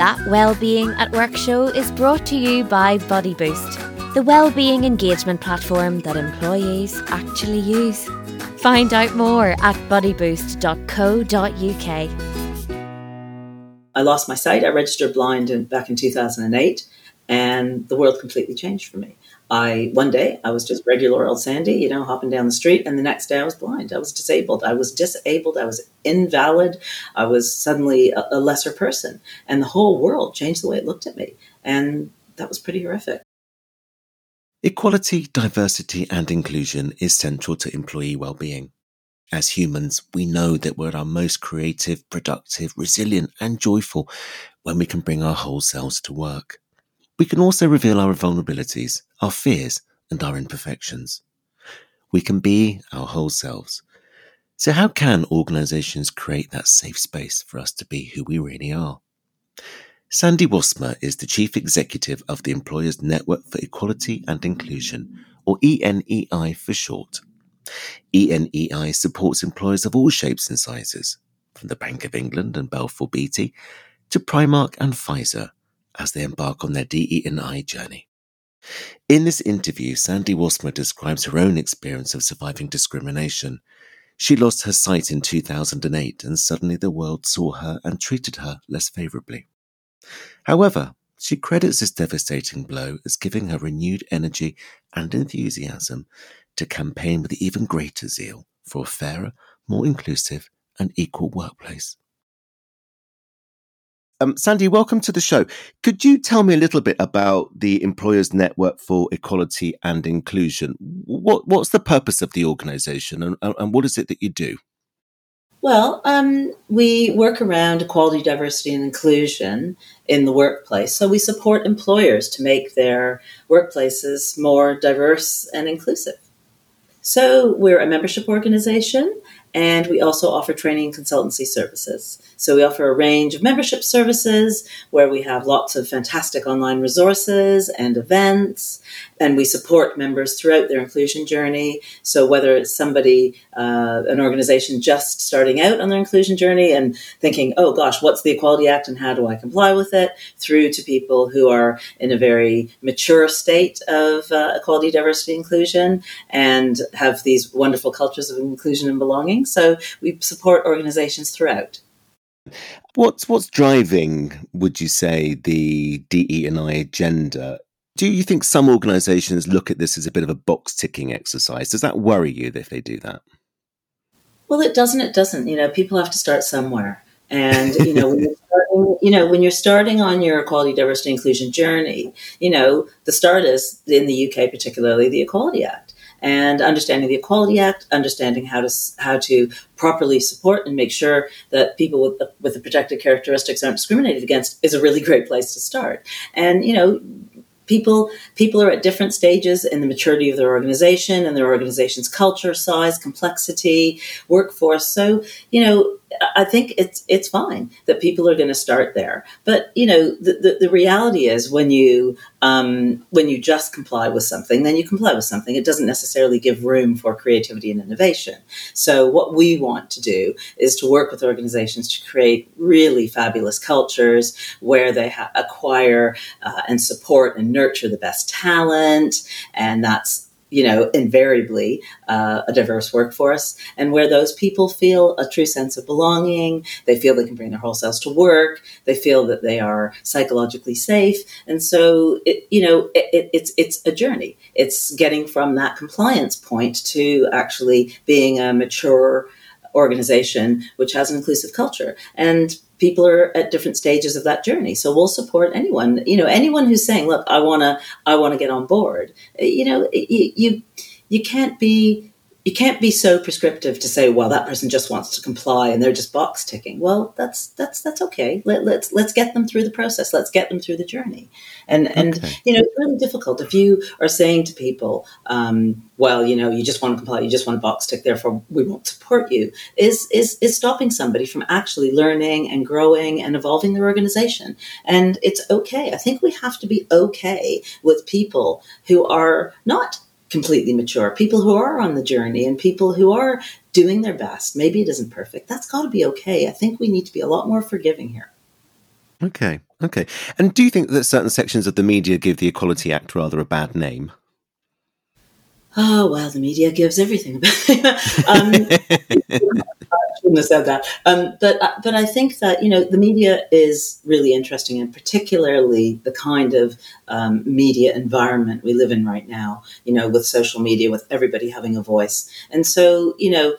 That Wellbeing at Work show is brought to you by Buddy Boost, the wellbeing engagement platform that employees actually use. Find out more at buddyboost.co.uk. I lost my sight. I registered blind in, back in 2008, and the world completely changed for me. I one day I was just regular old Sandi, you know, hopping down the street, and the next day I was blind. I was disabled. I was disabled. I was invalid. I was suddenly a, a lesser person, and the whole world changed the way it looked at me, and that was pretty horrific. Equality, diversity, and inclusion is central to employee well-being. As humans, we know that we're our most creative, productive, resilient, and joyful when we can bring our whole selves to work. We can also reveal our vulnerabilities, our fears, and our imperfections. We can be our whole selves. So, how can organizations create that safe space for us to be who we really are? Sandi Wassmer is the Chief Executive of the Employers Network for Equality and Inclusion, or ENEI for short. ENEI supports employers of all shapes and sizes, from the Bank of England and Balfour Beatty to Primark and Pfizer as they embark on their DE&I journey. In this interview, Sandi Wassmer describes her own experience of surviving discrimination. She lost her sight in 2008 and suddenly the world saw her and treated her less favourably. However, she credits this devastating blow as giving her renewed energy and enthusiasm to campaign with even greater zeal for a fairer, more inclusive, and equal workplace. Um, Sandi, welcome to the show. Could you tell me a little bit about the Employers Network for Equality and Inclusion? What, what's the purpose of the organization and, and what is it that you do? Well, um, we work around equality, diversity, and inclusion in the workplace. So we support employers to make their workplaces more diverse and inclusive. So we're a membership organization and we also offer training and consultancy services. So we offer a range of membership services where we have lots of fantastic online resources and events, and we support members throughout their inclusion journey. So whether it's somebody, uh, an organization just starting out on their inclusion journey and thinking, oh gosh, what's the Equality Act and how do I comply with it, through to people who are in a very mature state of uh, equality, diversity, inclusion, and have these wonderful cultures of inclusion and belonging. So we support organizations throughout. What's what's driving, would you say, the DE and I agenda? Do you think some organizations look at this as a bit of a box ticking exercise? Does that worry you if they do that? Well, it doesn't. It doesn't. You know, people have to start somewhere. And you know, when you're starting, you know, when you're starting on your equality, diversity, inclusion journey, you know, the start is in the UK, particularly the Equality Act and understanding the Equality Act, understanding how to how to properly support and make sure that people with the, with the protected characteristics aren't discriminated against is a really great place to start. And you know, people people are at different stages in the maturity of their organization and their organization's culture, size, complexity, workforce. So you know, I think it's it's fine that people are going to start there. But you know, the, the, the reality is when you um, when you just comply with something, then you comply with something. It doesn't necessarily give room for creativity and innovation. So what we want to do is to work with organizations to create really fabulous cultures where they ha- acquire uh, and support and nurture the best talent, and that's you know, invariably uh, a diverse workforce, and where those people feel a true sense of belonging, they feel they can bring their whole selves to work, they feel that they are psychologically safe, and so it, you know, it, it's it's a journey. It's getting from that compliance point to actually being a mature organization which has an inclusive culture. And people are at different stages of that journey. So we'll support anyone you know anyone who's saying look i want to i want to get on board. You know you, you you can't be you can't be so prescriptive to say, well, that person just wants to comply and they're just box ticking. Well, that's that's that's okay. Let, us let's, let's get them through the process. Let's get them through the journey. And okay. and you know, it's really difficult if you are saying to people, um, well, you know, you just want to comply, you just want to box tick, therefore we won't support you. Is is is stopping somebody from actually learning and growing and evolving their organization. And it's okay. I think we have to be okay with people who are not completely mature, people who are on the journey and people who are doing their best. Maybe it isn't perfect. That's got to be okay. I think we need to be a lot more forgiving here. Okay, okay. And do you think that certain sections of the media give the Equality Act rather a bad name? Oh well, the media gives everything. um, shouldn't have said that. Um, but uh, but I think that you know the media is really interesting, and particularly the kind of um, media environment we live in right now. You know, with social media, with everybody having a voice, and so you know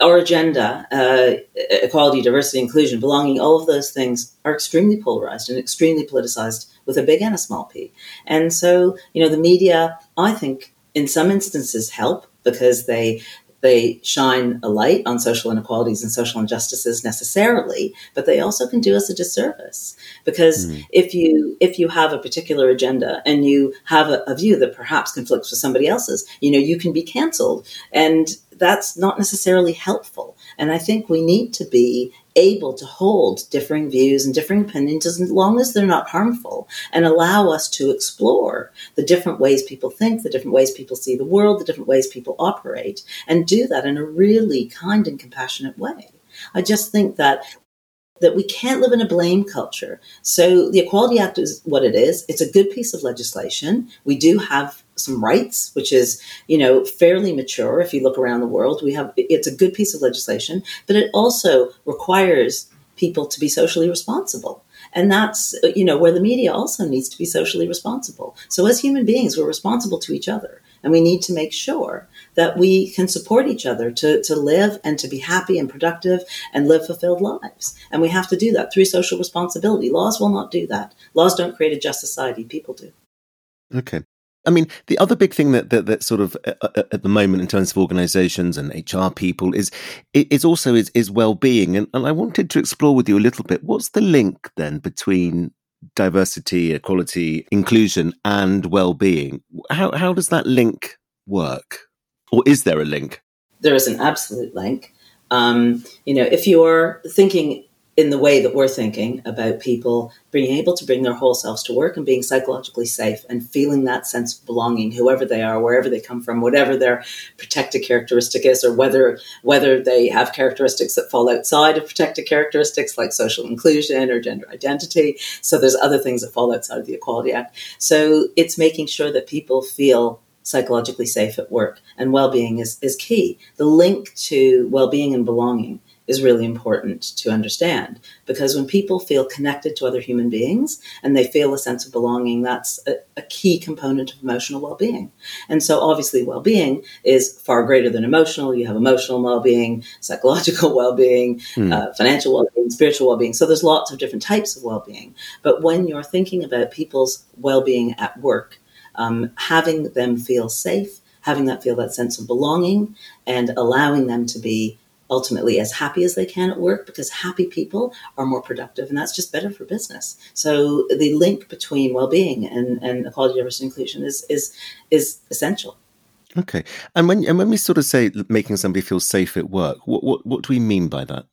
our agenda, uh, equality, diversity, inclusion, belonging, all of those things are extremely polarized and extremely politicized with a big and a small p. And so, you know, the media, I think, in some instances help because they they shine a light on social inequalities and social injustices necessarily, but they also can do us a disservice because mm. if you if you have a particular agenda and you have a, a, view that perhaps conflicts with somebody else's, you know, you can be canceled, and that's not necessarily helpful. And I think we need to be able to hold differing views and differing opinions as long as they're not harmful and allow us to explore the different ways people think, the different ways people see the world, the different ways people operate, and do that in a really kind and compassionate way. I just think that that we can't live in a blame culture. So the Equality Act is what it is. It's a good piece of legislation. We do have some rights, which is, you know, fairly mature. If you look around the world, we have, it's a good piece of legislation, but it also requires people to be socially responsible. And that's, you know, where the media also needs to be socially responsible. So as human beings, we're responsible to each other. And we need to make sure that we can support each other to, to live and to be happy and productive and live fulfilled lives. And we have to do that through social responsibility. Laws will not do that. Laws don't create a just society, people do. Okay. I mean, the other big thing that that, that sort of uh, uh at the moment in terms of organisations and HR people is is also is, is well being, and, and I wanted to explore with you a little bit. What's the link then between diversity, equality, inclusion, and well being? How how does that link work, or is there a link? There is an absolute link. Um, you know, if you're thinking in the way that we're thinking about people being able to bring their whole selves to work and being psychologically safe and feeling that sense of belonging, whoever they are, wherever they come from, whatever their protected characteristic is, or whether whether they have characteristics that fall outside of protected characteristics like social inclusion or gender identity. So there's other things that fall outside of the Equality Act. So it's making sure that people feel psychologically safe at work and well-being is, is key. The link to well-being and belonging is really important to understand because when people feel connected to other human beings and they feel a sense of belonging, that's a, a key component of emotional well being. And so, obviously, well being is far greater than emotional. You have emotional well being, psychological well being, mm. uh, financial well being, spiritual well being. So, there's lots of different types of well being. But when you're thinking about people's well being at work, um, having them feel safe, having that feel that sense of belonging, and allowing them to be ultimately as happy as they can at work because happy people are more productive and that's just better for business. So the link between well-being and, and equality diversity inclusion is is is essential. Okay. And when and when we sort of say making somebody feel safe at work what what, what do we mean by that?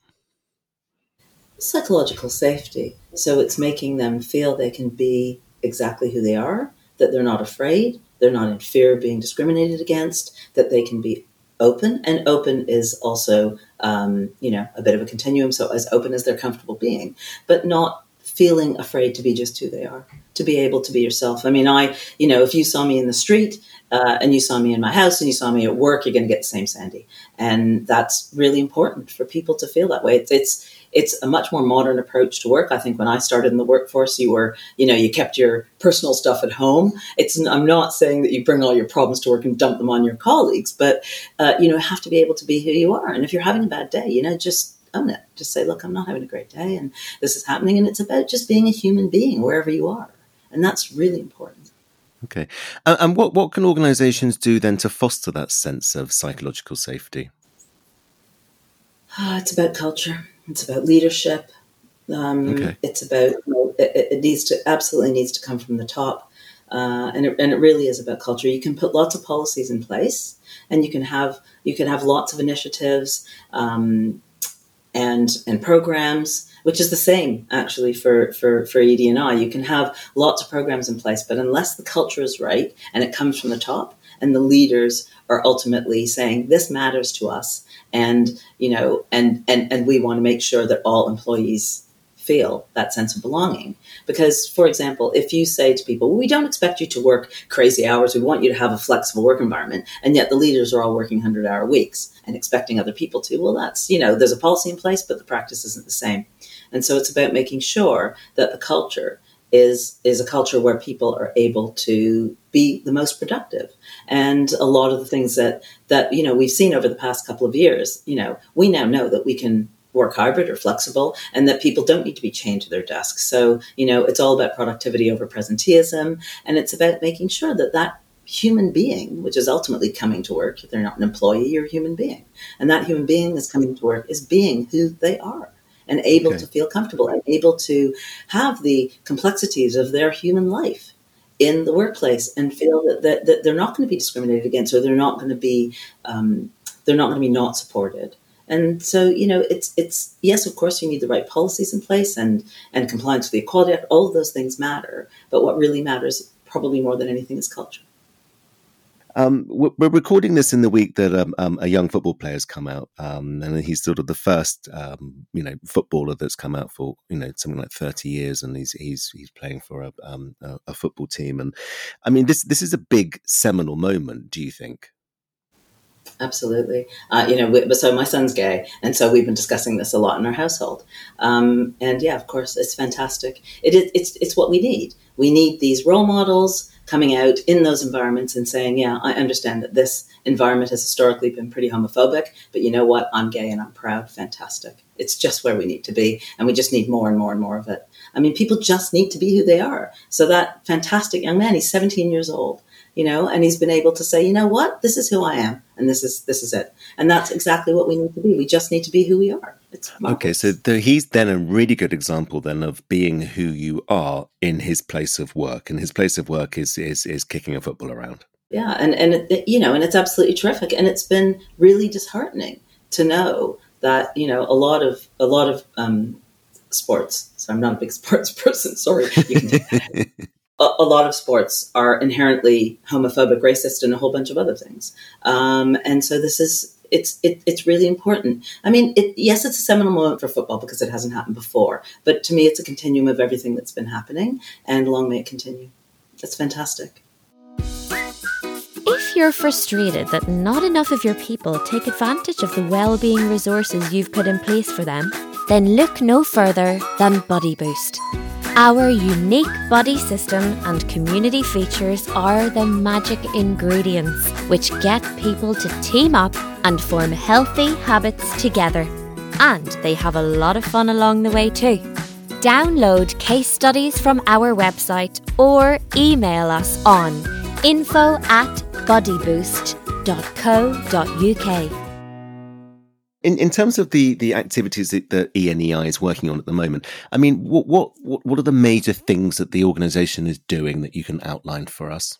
Psychological safety. So it's making them feel they can be exactly who they are that they're not afraid they're not in fear of being discriminated against that they can be open, and open is also, um, you know, a bit of a continuum. So as open as they're comfortable being, but not feeling afraid to be just who they are, to be able to be yourself. I mean, I, you know, if you saw me in the street uh, and you saw me in my house and you saw me at work, you're going to get the same Sandi, and that's really important for people to feel that way. It's, it's it's a much more modern approach to work. I think when I started in the workforce, you were, you know, you kept your personal stuff at home. It's, I'm not saying that you bring all your problems to work and dump them on your colleagues, but, uh, you know, have to be able to be who you are. And if you're having a bad day, you know, just own it. Just say, look, I'm not having a great day and this is happening. And it's about just being a human being wherever you are. And that's really important. Okay. and what, what can organizations do then to foster that sense of psychological safety? Uh, it's about culture. It's about leadership. Um, okay. It's about you know, it, it, needs to absolutely needs to come from the top, uh, and it, and it really is about culture. You can put lots of policies in place, and you can have you can have lots of initiatives um, and and programs, which is the same actually for for for ED&I. You can have lots of programs in place, but unless the culture is right and it comes from the top, and the leaders are ultimately saying this matters to us and you know and and and we want to make sure that all employees feel that sense of belonging. Because, for example, if you say to people, well, we don't expect you to work crazy hours, we want you to have a flexible work environment, and yet the leaders are all working 100 hour weeks and expecting other people to, well, that's, you know, there's a policy in place, but the practice isn't the same. And so it's about making sure that the culture is is a culture where people are able to be the most productive and a lot of the things that that you know we've seen over the past couple of years you know we now know that we can work hybrid or flexible and that people don't need to be chained to their desks. So, you know, it's all about productivity over presenteeism. And it's about making sure that that human being, which is ultimately coming to work, if they're not an employee, you're a human being. And that human being that's coming to work is being who they are and able okay. to feel comfortable and able to have the complexities of their human life in the workplace and feel that, that, that they're not going to be discriminated against or they're not going to be um, they're not going to be not supported and so, you know, it's it's yes, of course, you need the right policies in place and and compliance with the Equality Act. All of those things matter, but what really matters, probably more than anything, is culture. Um, we're recording this in the week that um, um, a young football player has come out, um, and he's sort of the first, um, you know, footballer that's come out for you know something like thirty years, and he's he's he's playing for a, um, a, a football team, and I mean this this is a big seminal moment. Do you think? Absolutely. Uh, you know, so my son's gay, and so we've been discussing this a lot in our household. Um, and yeah, of course, it's fantastic. It is. It's it's what we need. We need these role models coming out in those environments and saying, "Yeah, I understand that this environment has historically been pretty homophobic, but you know what? I'm gay and I'm proud. Fantastic. It's just where we need to be, and we just need more and more and more of it. I mean, people just need to be who they are. So that fantastic young man, he's 17 years old you know, and he's been able to say, you know what, this is who I am, and this is this is it, and that's exactly what we need to be. We just need to be who we are. okay, so the, he's then a really good example then of being who you are in his place of work, and his place of work is is is kicking a football around. Yeah, and and it, you know, and it's absolutely terrific, and it's been really disheartening to know that you know a lot of a lot of um, sports. So I'm not a big sports person. Sorry. a, a, lot of sports are inherently homophobic, racist, and a whole bunch of other things. Um, and so this is it's it, it's really important. I mean, it, yes, it's a seminal moment for football because it hasn't happened before. But to me, it's a continuum of everything that's been happening, and long may it continue. It's fantastic. If you're frustrated that not enough of your people take advantage of the well-being resources you've put in place for them, then look no further than Buddy Boost. Our unique buddy system and community features are the magic ingredients which get people to team up and form healthy habits together. And they have a lot of fun along the way too. Download case studies from our website or email us on info at buddyboost.co.uk. In, in terms of the, the activities that the ENEI is working on at the moment, I mean, what, what, what are the major things that the organisation is doing that you can outline for us?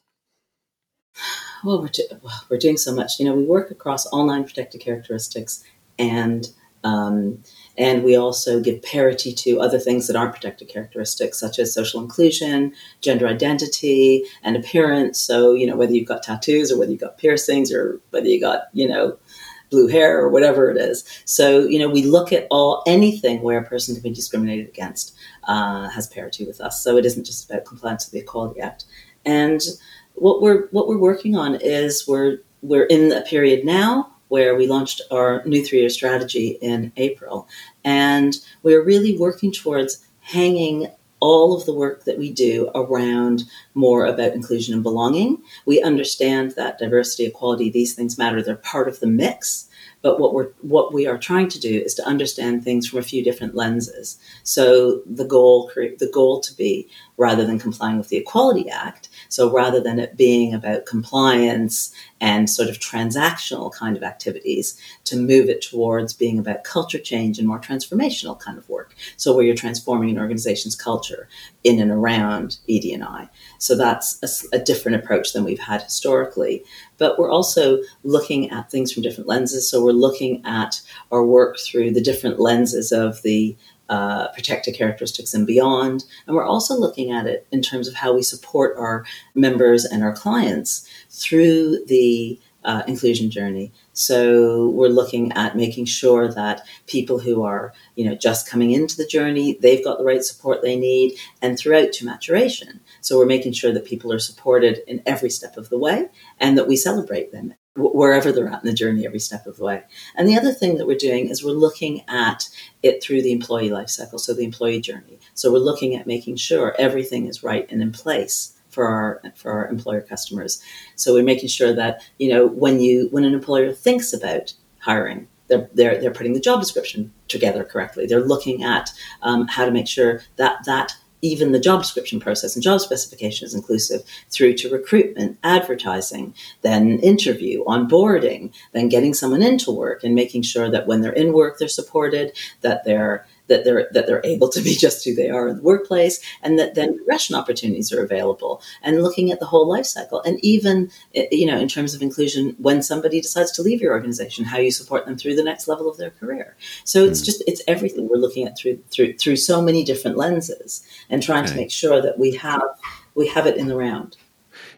Well we're, do- well, we're doing so much. You know, we work across all nine protected characteristics and um, and we also give parity to other things that aren't protected characteristics, such as social inclusion, gender identity, and appearance. So, you know, whether you've got tattoos or whether you've got piercings or whether you got, you know, blue hair or whatever it is. So, you know, we look at all anything where a person can be discriminated against uh, has parity with us. So it isn't just about compliance with the Equality Act. And what we're what we're working on is we're we're in a period now where we launched our new three year strategy in April, and we're really working towards hanging all of the work that we do around more about inclusion and belonging. We understand that diversity, equality, these things matter. They're part of the mix. But what we're what we are trying to do is to understand things from a few different lenses. So the goal the goal to be rather than complying with the Equality Act. So rather than it being about compliance and sort of transactional kind of activities, to move it towards being about culture change and more transformational kind of work. So where you're transforming an organization's culture in and around ED&I. So that's a, a different approach than we've had historically. But we're also looking at things from different lenses. So we're looking at our work through the different lenses of the uh, protected characteristics and beyond. And we're also looking at it in terms of how we support our members and our clients through the uh, inclusion journey. So we're looking at making sure that people who are, you know, just coming into the journey, they've got the right support they need and throughout to maturation. So we're making sure that people are supported in every step of the way and that we celebrate them wherever they're at in the journey every step of the way. And the other thing that we're doing is we're looking at it through the employee life cycle, so the employee journey. So we're looking at making sure everything is right and in place for our for our employer customers. So we're making sure that you know when you when an employer thinks about hiring, they're they're, they're putting the job description together correctly. They're looking at um, how to make sure that that even the job description process and job specification is inclusive through to recruitment, advertising, then interview, onboarding, then getting someone into work and making sure that when they're in work, they're supported, that they're that they're that they're able to be just who they are in the workplace, and that then progression opportunities are available. And looking at the whole life cycle, and even you know in terms of inclusion, when somebody decides to leave your organization, how you support them through the next level of their career. So it's mm. just it's everything we're looking at through through through so many different lenses, and trying okay. to make sure that we have we have it in the round.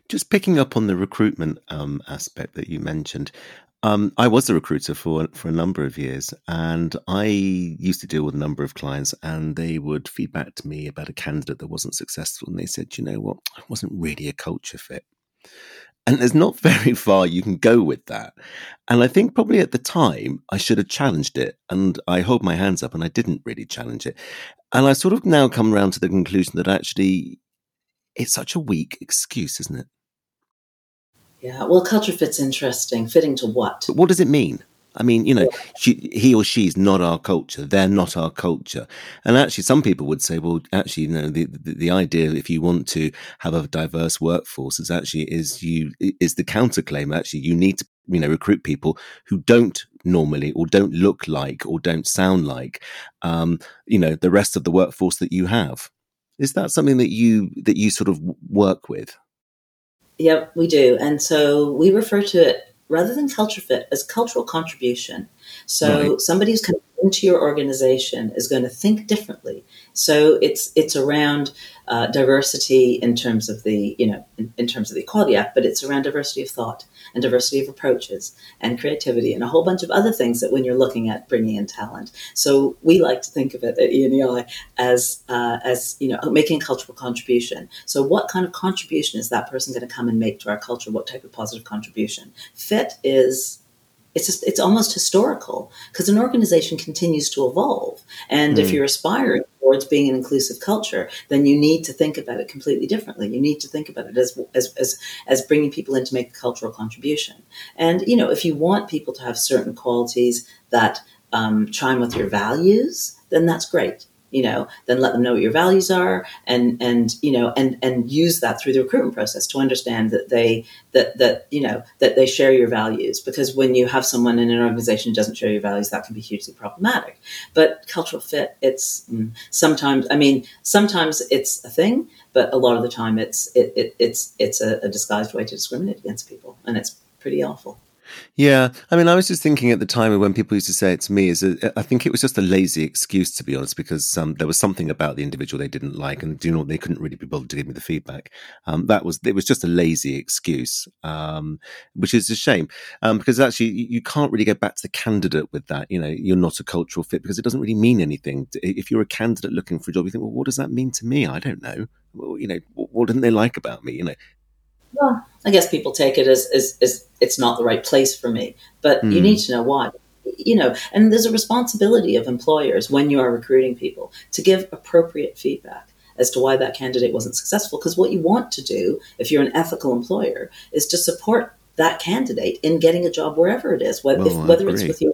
Just picking up on the recruitment um, aspect that you mentioned, um, I was a recruiter for for a number of years, and I used to deal with a number of clients, and they would feedback to me about a candidate that wasn't successful, and they said, "You know what? It wasn't really a culture fit." And there's not very far you can go with that. And I think probably at the time I should have challenged it, and I hold my hands up, and I didn't really challenge it. And I sort of now come around to the conclusion that actually it's such a weak excuse, isn't it? Yeah, well, culture fit's interesting. Fitting to what? But what does it mean? I mean, you know, she, he or she is not our culture. They're not our culture. And actually, some people would say, well, actually, you know, the, the, the idea if you want to have a diverse workforce is actually is you is the counterclaim. Actually, you need to you know recruit people who don't normally or don't look like or don't sound like um, you know the rest of the workforce that you have. Is that something that you that you sort of work with? Yep, we do. And so we refer to it rather than culture fit as cultural contribution. So right. somebody who's coming into your organization is going to think differently. So it's it's around uh, diversity in terms of the you know in, in, terms of the Equality Act, but it's around diversity of thought and diversity of approaches and creativity and a whole bunch of other things that when you're looking at bringing in talent. So we like to think of it at ENEI as uh, as you know making a cultural contribution. So what kind of contribution is that person going to come and make to our culture? What type of positive contribution? Fit is it's just, it's almost historical because an organization continues to evolve. And mm. if you're aspiring towards being an inclusive culture, then you need to think about it completely differently. You need to think about it as, as, as, as bringing people in to make a cultural contribution. And, you know, if you want people to have certain qualities that um, chime with your values, then that's great you know, then let them know what your values are and, and, you know, and, and use that through the recruitment process to understand that they, that, that, you know, that they share your values. Because when you have someone in an organization who doesn't share your values, that can be hugely problematic. But cultural fit, it's mm, sometimes, I mean, sometimes it's a thing, but a lot of the time it's, it, it it's, it's a, a disguised way to discriminate against people. And it's pretty awful. Yeah, I mean, I was just thinking at the time when people used to say it to me, is a, I think it was just a lazy excuse to be honest, because um, there was something about the individual they didn't like, and you know they couldn't really be bothered to give me the feedback. Um, that was it was just a lazy excuse, um, which is a shame um, because actually you, you can't really go back to the candidate with that. You know, you're not a cultural fit because it doesn't really mean anything. If you're a candidate looking for a job, you think, well, what does that mean to me? I don't know. Well, you know, what didn't they like about me? You know, well, I guess people take it as, as, as it's not the right place for me, but mm. you hmm. need to know why. You know, and there's a responsibility of employers when you are recruiting people to give appropriate feedback as to why that candidate wasn't successful. Because what you want to do, if you're an ethical employer, is to support that candidate in getting a job wherever it is, whether, well, if, whether it's with you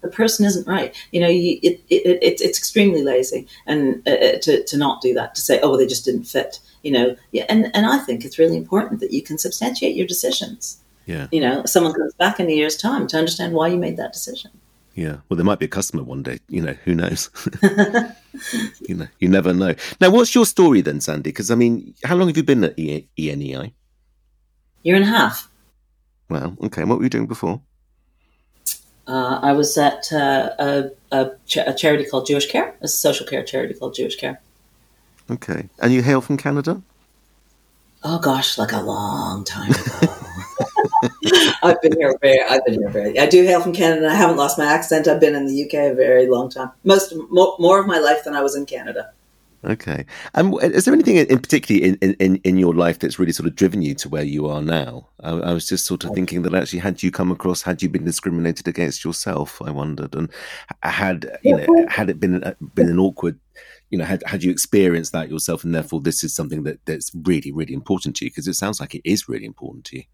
the person isn't right. You know, you, it, it, it, it's extremely lazy and uh, uh, to, to not do that, to say, oh, well, they just didn't fit you know, yeah, and, and I think it's really important that you can substantiate your decisions. Yeah. You know, someone comes back in a year's time to understand why you made that decision. Yeah. Well, there might be a customer one day. You know, who knows? you know, you never know. Now, what's your story then, Sandi? Because I mean, how long have you been at e- ENEI? Year and a half. Well, okay. And what were you doing before? Uh, I was at uh, a, a, a, charity called Jewish Care, a social care charity called Jewish Care. Okay. And you hail from Canada? Oh gosh, like a long time ago. I've been here very. I've been here very. I do hail from Canada. I haven't lost my accent. I've been in the UK a very long time. Most more, more of my life than I was in Canada. Okay. And um, is there anything in, particularly in, in, in your life that's really sort of driven you to where you are now? I, I, was just sort of thinking that actually, had you come across, had you been discriminated against yourself, I wondered, and had you know, had it been been an awkward, you know, had had you experienced that yourself, and therefore this is something that that's really really important to you because it sounds like it is really important to you.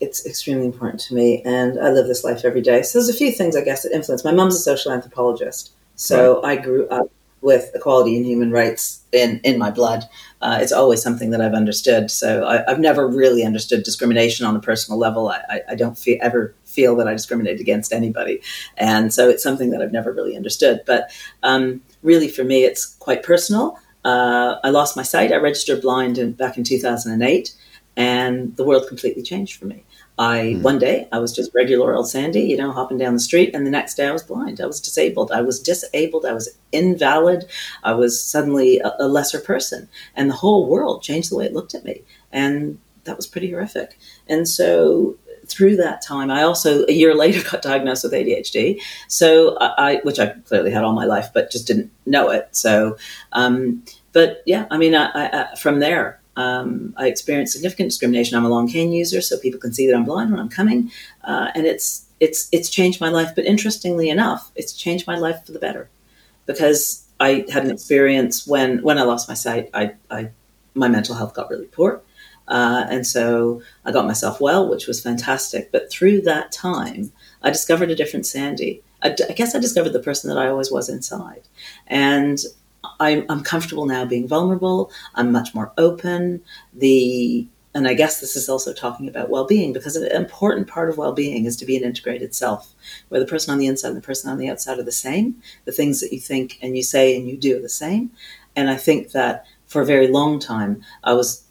It's extremely important to me, and I live this life every day. So there's a few things I guess that influence. My mom's a social anthropologist, so right. I grew up with equality and human rights in, in my blood. Uh, it's always something that I've understood. So I, have never really understood discrimination on a personal level. I, I, I don't feel, ever feel that I discriminate against anybody. And so it's something that I've never really understood. But um, really, for me, it's quite personal. Uh, I lost my sight. I registered blind in, back in 2008, and the world completely changed for me. I mm. one day I was just regular old Sandi, you know, hopping down the street, and the next day I was blind. I was disabled. I was disabled. I was invalid. I was suddenly a, a lesser person, and the whole world changed the way it looked at me, and that was pretty horrific. And so through that time, I also a year later got diagnosed with ADHD. So I, which I clearly had all my life, but just didn't know it. So, um, but yeah, I mean, I, I, from there, um, I experienced significant discrimination. I'm a long cane user, so people can see that I'm blind when I'm coming, uh, and it's it's it's changed my life. But interestingly enough, it's changed my life for the better because I had an experience when when I lost my sight. I, I my mental health got really poor, uh, and so I got myself well, which was fantastic. But through that time, I discovered a different Sandi. I, I guess I discovered the person that I always was inside, and I'm, I'm comfortable now being vulnerable. I'm much more open. The and I guess this is also talking about well-being because an important part of well-being is to be an integrated self, where the person on the inside and the person on the outside are the same. The things that you think and you say and you do are the same. And I think that for a very long time, I was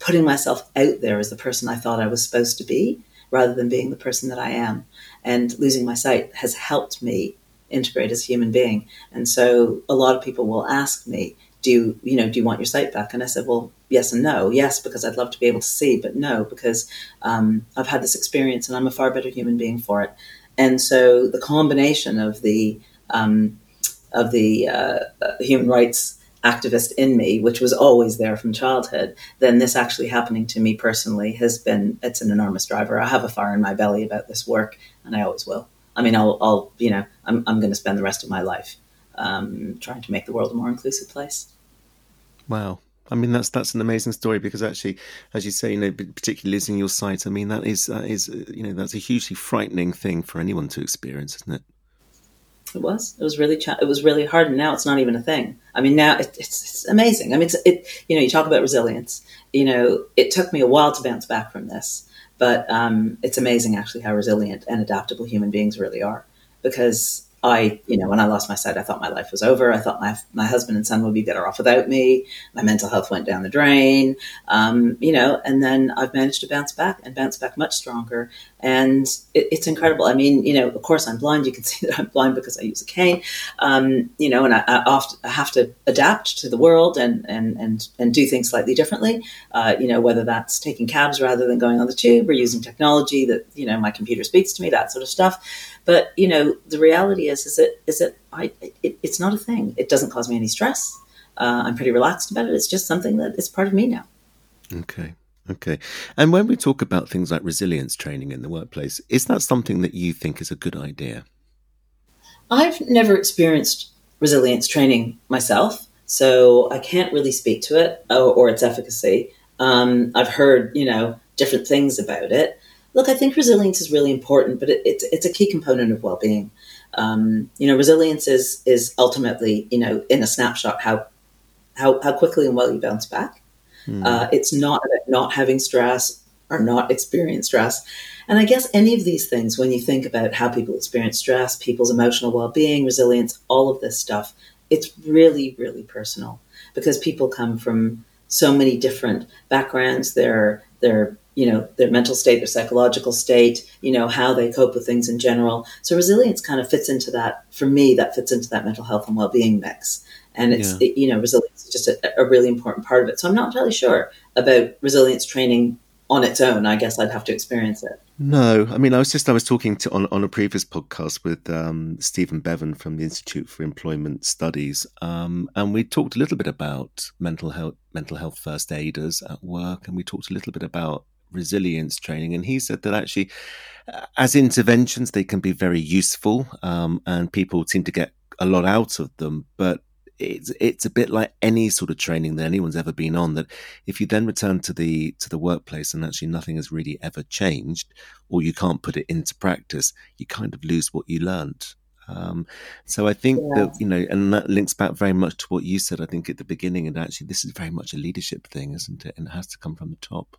putting myself out there as the person I thought I was supposed to be, rather than being the person that I am. And losing my sight has helped me integrate as a human being. And so a lot of people will ask me, do you, you know, do you want your sight back? And I said, well, yes and no. Yes, because I'd love to be able to see, but no, because um, I've had this experience and I'm a far better human being for it. And so the combination of the um, of the uh, uh human rights activist in me, which was always there from childhood, then this actually happening to me personally has been it's an enormous driver. I have a fire in my belly about this work, and I always will. I mean, I'll, I'll you know, I'm, I'm going to spend the rest of my life um, trying to make the world a more inclusive place. Wow. I mean, that's that's an amazing story because actually, as you say, you know, particularly losing your sight. I mean, that is that is you know that's a hugely frightening thing for anyone to experience, isn't it? It was. It was really. Ch- it was really hard, and now it's not even a thing. I mean, now it, it's, it's amazing. I mean, it's, it. You know, you talk about resilience. You know, it took me a while to bounce back from this, but um, it's amazing actually how resilient and adaptable human beings really are. Because I, you know, when I lost my sight, I thought my life was over. I thought my my husband and son would be better off without me. My mental health went down the drain, um, you know, and then I've managed to bounce back and bounce back much stronger. And it, it's incredible. I mean, you know, of course I'm blind. You can see that I'm blind because I use a cane, um, you know, and I, I, often, I have to adapt to the world and and and and do things slightly differently. Uh, you know, whether that's taking cabs rather than going on the tube or using technology that you know my computer speaks to me, that sort of stuff. But you know, the reality is, is that is that I it, it's not a thing. It doesn't cause me any stress. Uh, I'm pretty relaxed about it. It's just something that is part of me now. Okay. Okay. And when we talk about things like resilience training in the workplace, is that something that you think is a good idea? I've never experienced resilience training myself, so I can't really speak to it or, or its efficacy. Um, I've heard, you know, different things about it look, I think resilience is really important, but it, it's it's a key component of well being. Um, you know, resilience is is ultimately you know in a snapshot how how how quickly and well you bounce back. Mm. Uh, it's not not having stress or not experience stress. And I guess any of these things, when you think about how people experience stress, people's emotional well being, resilience, all of this stuff, it's really, really personal because people come from so many different backgrounds. They're, they're you know their mental state their psychological state you know how they cope with things in general so resilience kind of fits into that for me that fits into that mental health and well-being mix and it's yeah. it, you know resilience is just a, a, really important part of it so i'm not entirely sure about resilience training on its own. I guess I'd have to experience it. No, I mean, I was just I was talking to on on a previous podcast with um, Stephen Bevan from the Institute for Employment Studies, um, and we talked a little bit about mental health mental health first aiders at work, and we talked a little bit about resilience training, and he said that actually, uh, as interventions, they can be very useful, um, and people seem to get a lot out of them, but it's it's a bit like any sort of training that anyone's ever been on that if you then return to the to the workplace and actually nothing has really ever changed or you can't put it into practice you kind of lose what you learned um, so I think yeah. that you know, and that links back very much to what you said. I think at the beginning, and actually, this is very much a leadership thing, isn't it? And it has to come from the top.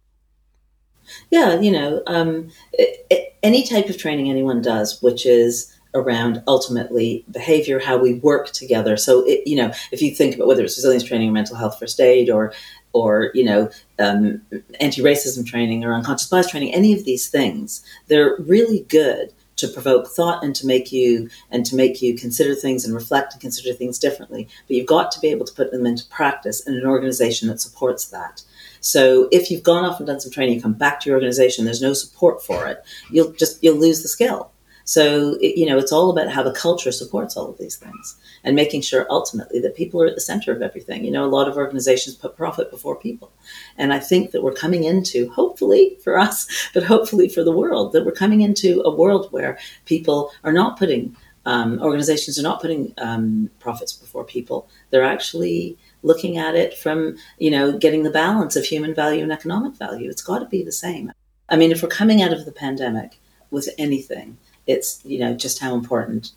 Yeah, you know, um, it, it, any type of training anyone does, which is around ultimately behavior, how we work together. So, it, you know, if you think about whether it's resilience training or mental health first aid or, or you know, um, anti-racism training or unconscious bias training, any of these things, they're really good to provoke thought and to make you and to make you consider things and reflect and consider things differently. But you've got to be able to put them into practice in an organization that supports that. So if you've gone off and done some training, come back to your organization, there's no support for it, you'll just you'll lose the skill. So, it, you know, it's all about how the culture supports all of these things and making sure ultimately that people are at the center of everything. You know, a lot of organizations put profit before people. And I think that we're coming into, hopefully for us, but hopefully for the world, that we're coming into a world where people are not putting, um, organizations are not putting um, profits before people. They're actually looking at it from, you know, getting the balance of human value and economic value. It's got to be the same. I mean, if we're coming out of the pandemic with anything, it's you know just how important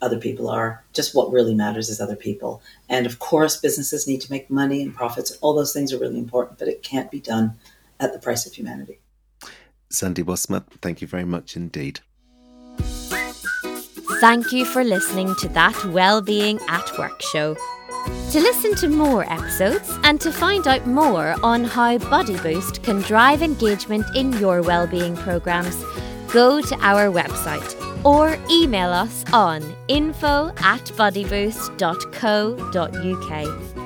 other people are. Just what really matters is other people. And of course, businesses need to make money and profits. All those things are really important, but it can't be done at the price of humanity. Sandi Wassmer, thank you very much indeed. Thank you for listening to that Wellbeing at Work show. To listen to more episodes and to find out more on how Buddy Boost can drive engagement in your wellbeing programs, go to our website or email us on info at buddyboost.co.uk.